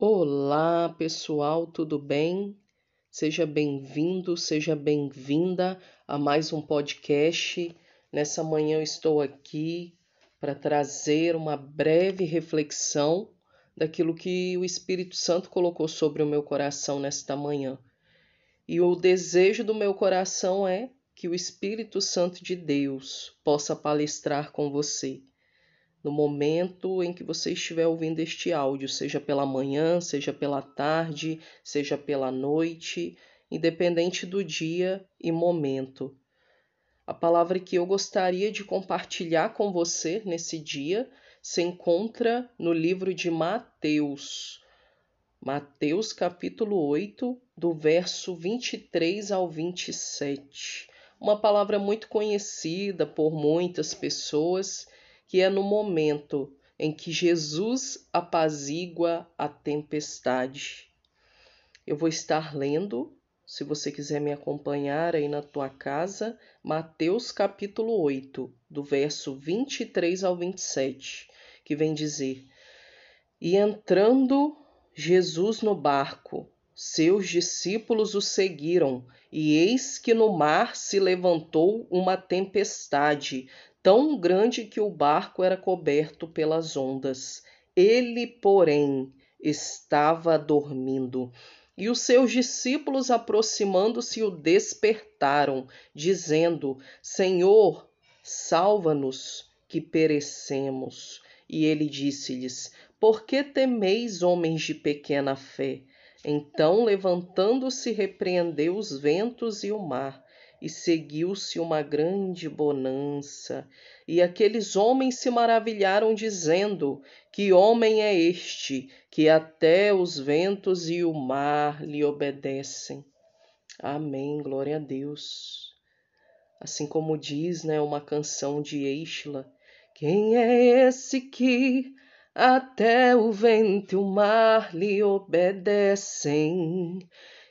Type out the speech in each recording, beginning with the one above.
Olá, pessoal, tudo bem? Seja bem-vindo, seja bem-vinda a mais um podcast. Nessa manhã eu estou aqui para trazer uma breve reflexão daquilo que o Espírito Santo colocou sobre o meu coração nesta manhã. E o desejo do meu coração é que o Espírito Santo de Deus possa palestrar com você no momento em que você estiver ouvindo este áudio, seja pela manhã, seja pela tarde, seja pela noite, independente do dia e momento. A palavra que eu gostaria de compartilhar com você nesse dia se encontra no livro de Mateus. Mateus capítulo 8, do verso 23 ao 27. Uma palavra muito conhecida por muitas pessoas que é no momento em que Jesus apazigua a tempestade. Eu vou estar lendo, se você quiser me acompanhar aí na tua casa, Mateus capítulo 8, do verso 23 ao 27, que vem dizer: E entrando Jesus no barco, seus discípulos o seguiram, e eis que no mar se levantou uma tempestade, tão grande que o barco era coberto pelas ondas. Ele, porém, estava dormindo. E os seus discípulos, aproximando-se, o despertaram, dizendo: Senhor, salva-nos, que perecemos. E ele disse-lhes: Por que temeis, homens de pequena fé? Então, levantando-se, repreendeu os ventos e o mar, e seguiu-se uma grande bonança. E aqueles homens se maravilharam, dizendo: Que homem é este, que até os ventos e o mar lhe obedecem? Amém, glória a Deus. Assim como diz, né, uma canção de Eichla, quem é esse que até o vento e o mar lhe obedecem?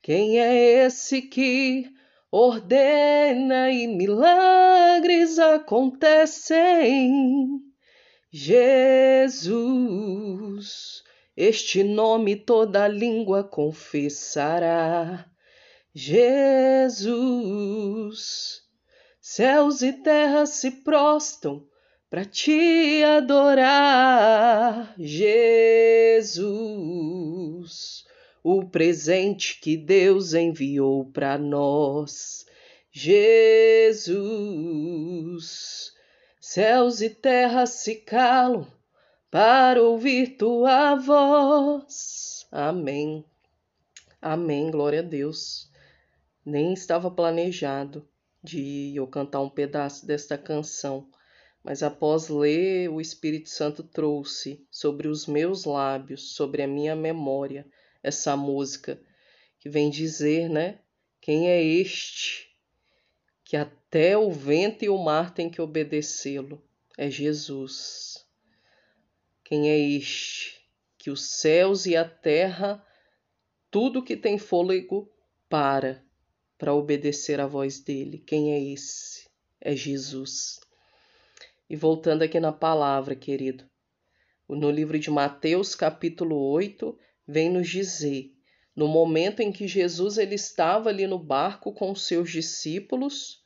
Quem é esse que ordena e milagres acontecem. Jesus, este nome toda língua confessará. Jesus, céus e terras se prostam para te adorar. Jesus, o presente que Deus enviou para nós. Jesus, céus e terras se calam para ouvir tua voz. Amém. Amém, glória a Deus. Nem estava planejado de eu cantar um pedaço desta canção, mas após ler, o Espírito Santo trouxe sobre os meus lábios, sobre a minha memória, essa música que vem dizer, né? Quem é este que até o vento e o mar têm que obedecê-lo? É Jesus. Quem é este que os céus e a terra, tudo que tem fôlego, para para obedecer à voz dele? Quem é esse? É Jesus. E voltando aqui na palavra, querido, no livro de Mateus, capítulo 8, vem nos dizer, no momento em que Jesus ele estava ali no barco com os seus discípulos,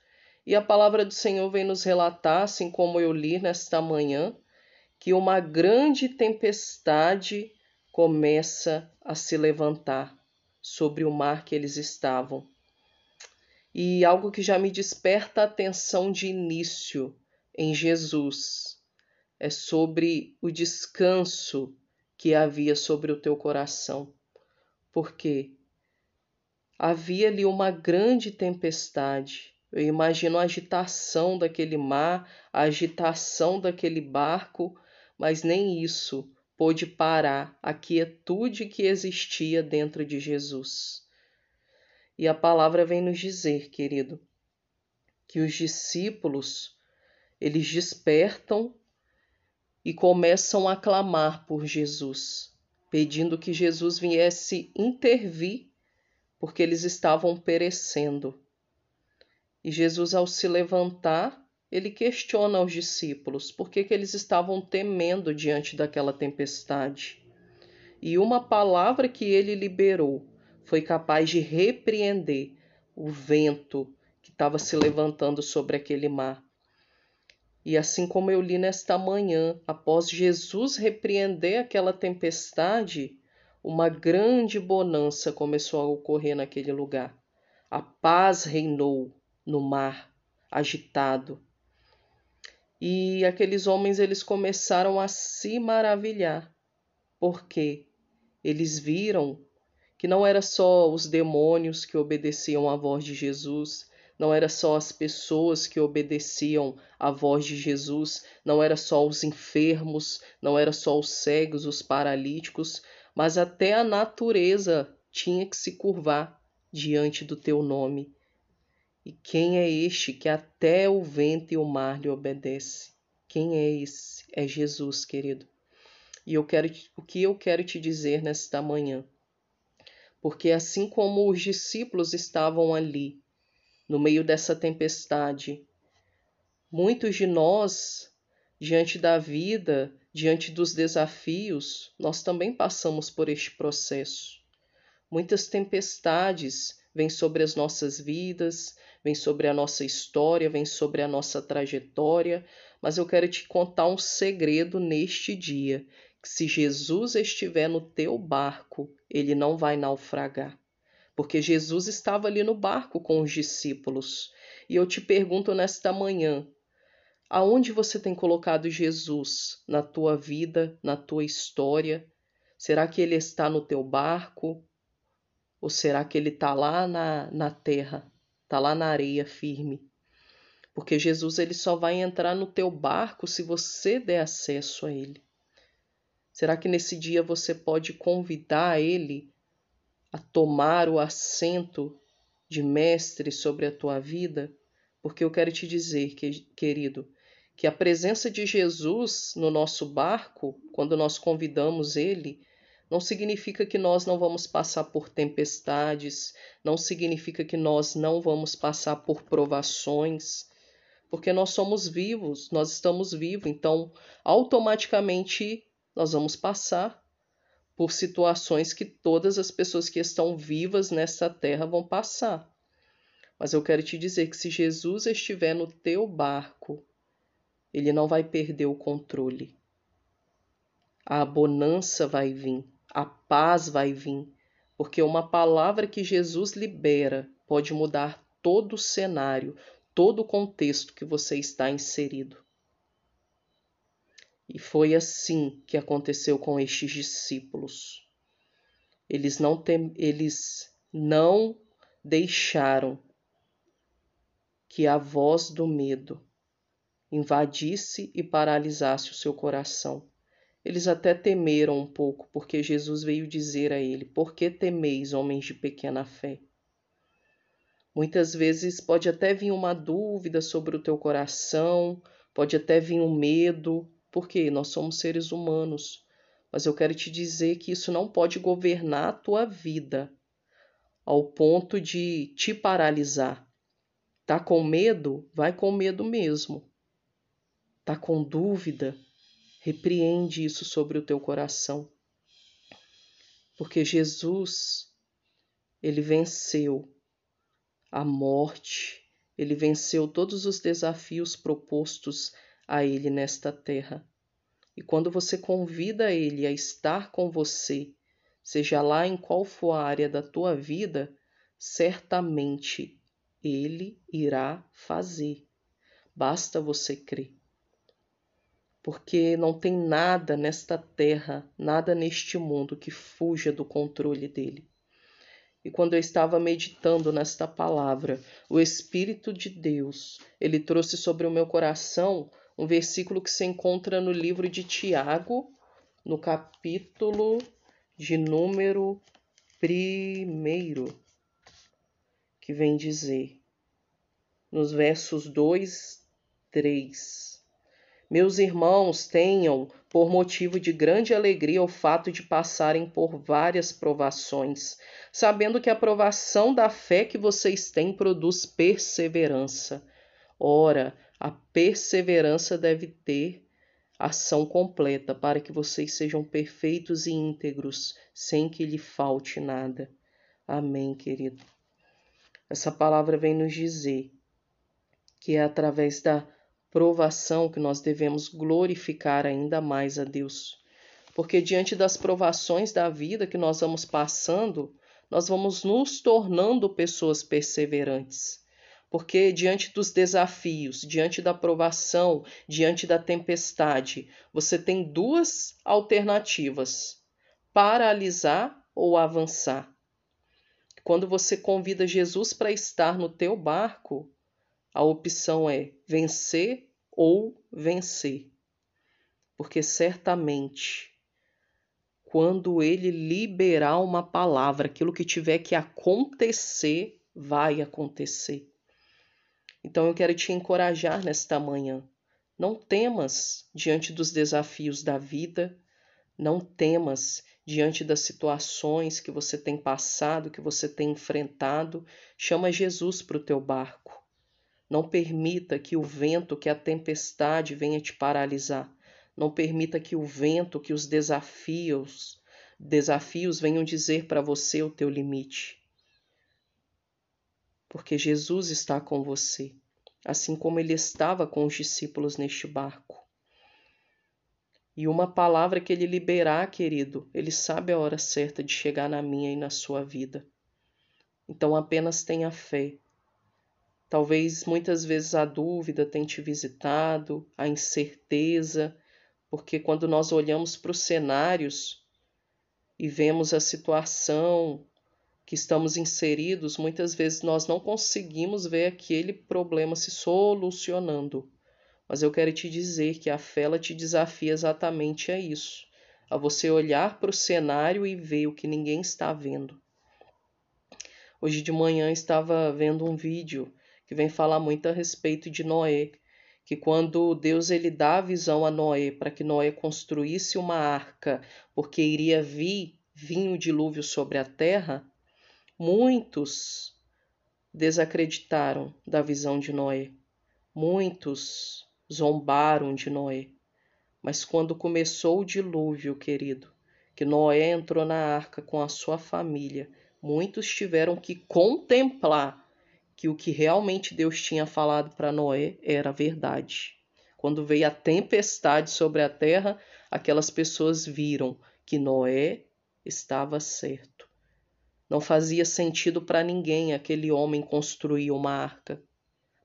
e a palavra do Senhor vem nos relatar, assim como eu li nesta manhã, que uma grande tempestade começa a se levantar sobre o mar que eles estavam. E algo que já me desperta a atenção de início em Jesus é sobre o descanso que havia sobre o teu coração, porque havia ali uma grande tempestade. Eu imagino a agitação daquele mar, a agitação daquele barco, mas nem isso pôde parar a quietude que existia dentro de Jesus. E a palavra vem nos dizer, querido, que os discípulos eles despertam e começam a clamar por Jesus, pedindo que Jesus viesse intervir, porque eles estavam perecendo. E Jesus, ao se levantar, ele questiona aos discípulos por que, que eles estavam temendo diante daquela tempestade. e uma palavra que ele liberou foi capaz de repreender o vento que estava se levantando sobre aquele mar. E assim como eu li nesta manhã, após Jesus repreender aquela tempestade, uma grande bonança começou a ocorrer naquele lugar. A paz reinou no mar agitado. E aqueles homens eles começaram a se maravilhar, porque eles viram que não era só os demônios que obedeciam à voz de Jesus, não era só as pessoas que obedeciam à voz de Jesus, não era só os enfermos, não era só os cegos, os paralíticos, mas até a natureza tinha que se curvar diante do teu nome. E quem é este que até o vento e o mar lhe obedece? Quem é esse? É Jesus, querido. E eu quero o que eu quero te dizer nesta manhã. Porque assim como os discípulos estavam ali, no meio dessa tempestade, muitos de nós, diante da vida, diante dos desafios, nós também passamos por este processo. Muitas tempestades vêm sobre as nossas vidas, vêm sobre a nossa história, vêm sobre a nossa trajetória, mas eu quero te contar um segredo neste dia, que se Jesus estiver no teu barco, ele não vai naufragar. Porque Jesus estava ali no barco com os discípulos. E eu te pergunto nesta manhã, aonde você tem colocado Jesus na tua vida, na tua história? Será que ele está no teu barco? Ou será que ele está lá na, na terra, está lá na areia firme? Porque Jesus ele só vai entrar no teu barco se você der acesso a ele. Será que nesse dia você pode convidar ele a tomar o assento de mestre sobre a tua vida? Porque eu quero te dizer, querido, que a presença de Jesus no nosso barco, quando nós convidamos ele, não significa que nós não vamos passar por tempestades, não significa que nós não vamos passar por provações, porque nós somos vivos, nós estamos vivos, então automaticamente nós vamos passar por situações que todas as pessoas que estão vivas nessa terra vão passar. Mas eu quero te dizer que se Jesus estiver no teu barco, ele não vai perder o controle. A bonança vai vir, a paz vai vir, porque uma palavra que Jesus libera pode mudar todo o cenário, todo o contexto que você está inserido. E foi assim que aconteceu com estes discípulos. Eles não, tem, eles não deixaram que a voz do medo invadisse e paralisasse o seu coração. Eles até temeram um pouco, porque Jesus veio dizer a ele: Por que temeis, homens de pequena fé? Muitas vezes pode até vir uma dúvida sobre o teu coração, pode até vir um medo, porque nós somos seres humanos. Mas eu quero te dizer que isso não pode governar a tua vida ao ponto de te paralisar. Tá com medo? Vai com medo mesmo. Tá com dúvida? Repreende isso sobre o teu coração. Porque Jesus, ele venceu a morte, ele venceu todos os desafios propostos a Ele nesta terra. E quando você convida Ele a estar com você, seja lá em qual for a área da tua vida, certamente Ele irá fazer. Basta você crer. Porque não tem nada nesta terra, nada neste mundo que fuja do controle dele. E quando eu estava meditando nesta palavra, o Espírito de Deus, ele trouxe sobre o meu coração um versículo que se encontra no livro de Tiago, no capítulo de número primeiro, que vem dizer, nos versos 2, 3. Meus irmãos, tenham por motivo de grande alegria o fato de passarem por várias provações, sabendo que a provação da fé que vocês têm produz perseverança. Ora, a perseverança deve ter ação completa para que vocês sejam perfeitos e íntegros, sem que lhe falte nada. Amém, querido. Essa palavra vem nos dizer que é através da provação que nós devemos glorificar ainda mais a Deus. Porque diante das provações da vida que nós vamos passando, nós vamos nos tornando pessoas perseverantes. Porque diante dos desafios, diante da provação, diante da tempestade, você tem duas alternativas: paralisar ou avançar. Quando você convida Jesus para estar no teu barco, a opção é vencer ou vencer. Porque certamente quando ele liberar uma palavra, aquilo que tiver que acontecer, vai acontecer. Então eu quero te encorajar nesta manhã. Não temas diante dos desafios da vida, não temas diante das situações que você tem passado, que você tem enfrentado. Chama Jesus para o teu barco. Não permita que o vento, que a tempestade venha te paralisar. Não permita que o vento, que os desafios, desafios venham dizer para você o teu limite porque Jesus está com você, assim como ele estava com os discípulos neste barco. E uma palavra que ele liberar, querido, ele sabe a hora certa de chegar na minha e na sua vida. Então apenas tenha fé. Talvez muitas vezes a dúvida tenha te visitado, a incerteza, porque quando nós olhamos para os cenários e vemos a situação, que estamos inseridos, muitas vezes nós não conseguimos ver aquele problema se solucionando. Mas eu quero te dizer que a fé ela te desafia exatamente a isso, a você olhar para o cenário e ver o que ninguém está vendo. Hoje de manhã estava vendo um vídeo que vem falar muito a respeito de Noé, que quando Deus ele dá a visão a Noé para que Noé construísse uma arca, porque iria vir vinho dilúvio sobre a terra, Muitos desacreditaram da visão de Noé. Muitos zombaram de Noé. Mas quando começou o dilúvio, querido, que Noé entrou na arca com a sua família, muitos tiveram que contemplar que o que realmente Deus tinha falado para Noé era verdade. Quando veio a tempestade sobre a terra, aquelas pessoas viram que Noé estava certo. Não fazia sentido para ninguém aquele homem construir uma arca,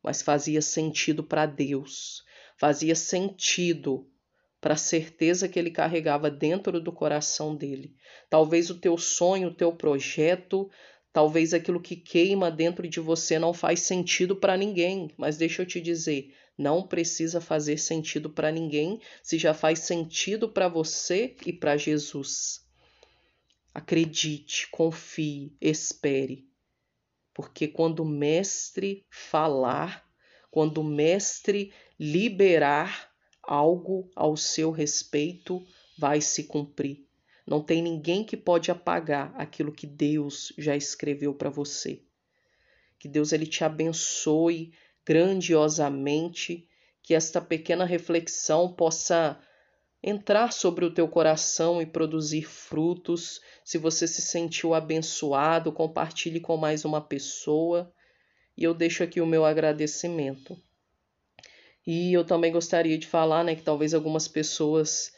mas fazia sentido para Deus, fazia sentido para a certeza que ele carregava dentro do coração dele. Talvez o teu sonho, o teu projeto, talvez aquilo que queima dentro de você não faz sentido para ninguém, mas deixa eu te dizer, não precisa fazer sentido para ninguém se já faz sentido para você e para Jesus. Acredite, confie, espere. Porque quando o mestre falar, quando o mestre liberar algo ao seu respeito, vai se cumprir. Não tem ninguém que pode apagar aquilo que Deus já escreveu para você. Que Deus ele te abençoe grandiosamente, que esta pequena reflexão possa entrar sobre o teu coração e produzir frutos. Se você se sentiu abençoado, compartilhe com mais uma pessoa. E eu deixo aqui o meu agradecimento. E eu também gostaria de falar, né, que talvez algumas pessoas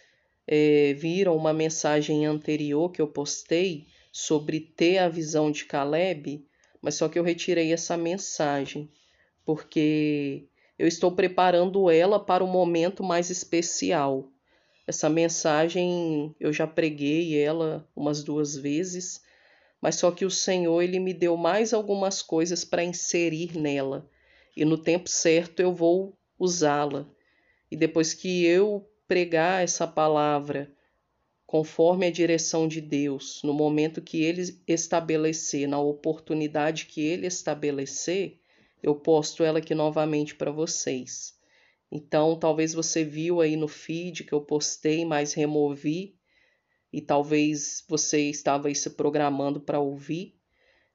é, viram uma mensagem anterior que eu postei sobre ter a visão de Caleb, mas só que eu retirei essa mensagem porque eu estou preparando ela para um momento mais especial. Essa mensagem eu já preguei ela umas duas vezes, mas só que o Senhor ele me deu mais algumas coisas para inserir nela e no tempo certo eu vou usá-la. E depois que eu pregar essa palavra conforme a direção de Deus, no momento que ele estabelecer, na oportunidade que ele estabelecer, eu posto ela aqui novamente para vocês. Então, talvez você viu aí no feed que eu postei, mas removi, e talvez você estava aí se programando para ouvir.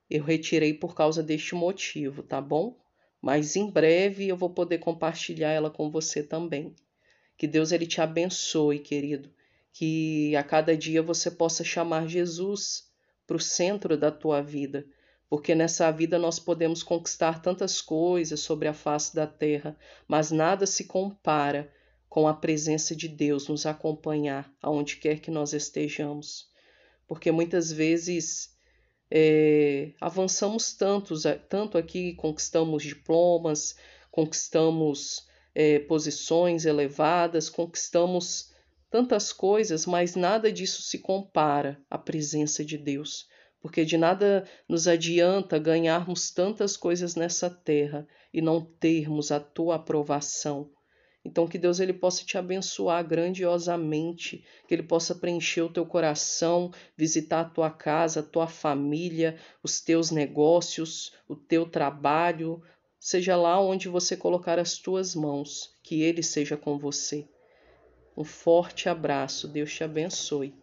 Eu retirei por causa deste motivo, tá bom? Mas em breve eu vou poder compartilhar ela com você também. Que Deus ele te abençoe, querido. Que a cada dia você possa chamar Jesus para o centro da tua vida, porque nessa vida nós podemos conquistar tantas coisas sobre a face da terra, mas nada se compara com a presença de Deus nos acompanhar aonde quer que nós estejamos. Porque muitas vezes é, avançamos tantos, tanto aqui, conquistamos diplomas, conquistamos é, posições elevadas, conquistamos tantas coisas, mas nada disso se compara à presença de Deus. Porque de nada nos adianta ganharmos tantas coisas nessa terra e não termos a tua aprovação, então que Deus ele possa te abençoar grandiosamente, que ele possa preencher o teu coração, visitar a tua casa, a tua família, os teus negócios, o teu trabalho, seja lá onde você colocar as tuas mãos, que ele seja com você. Um forte abraço, Deus te abençoe.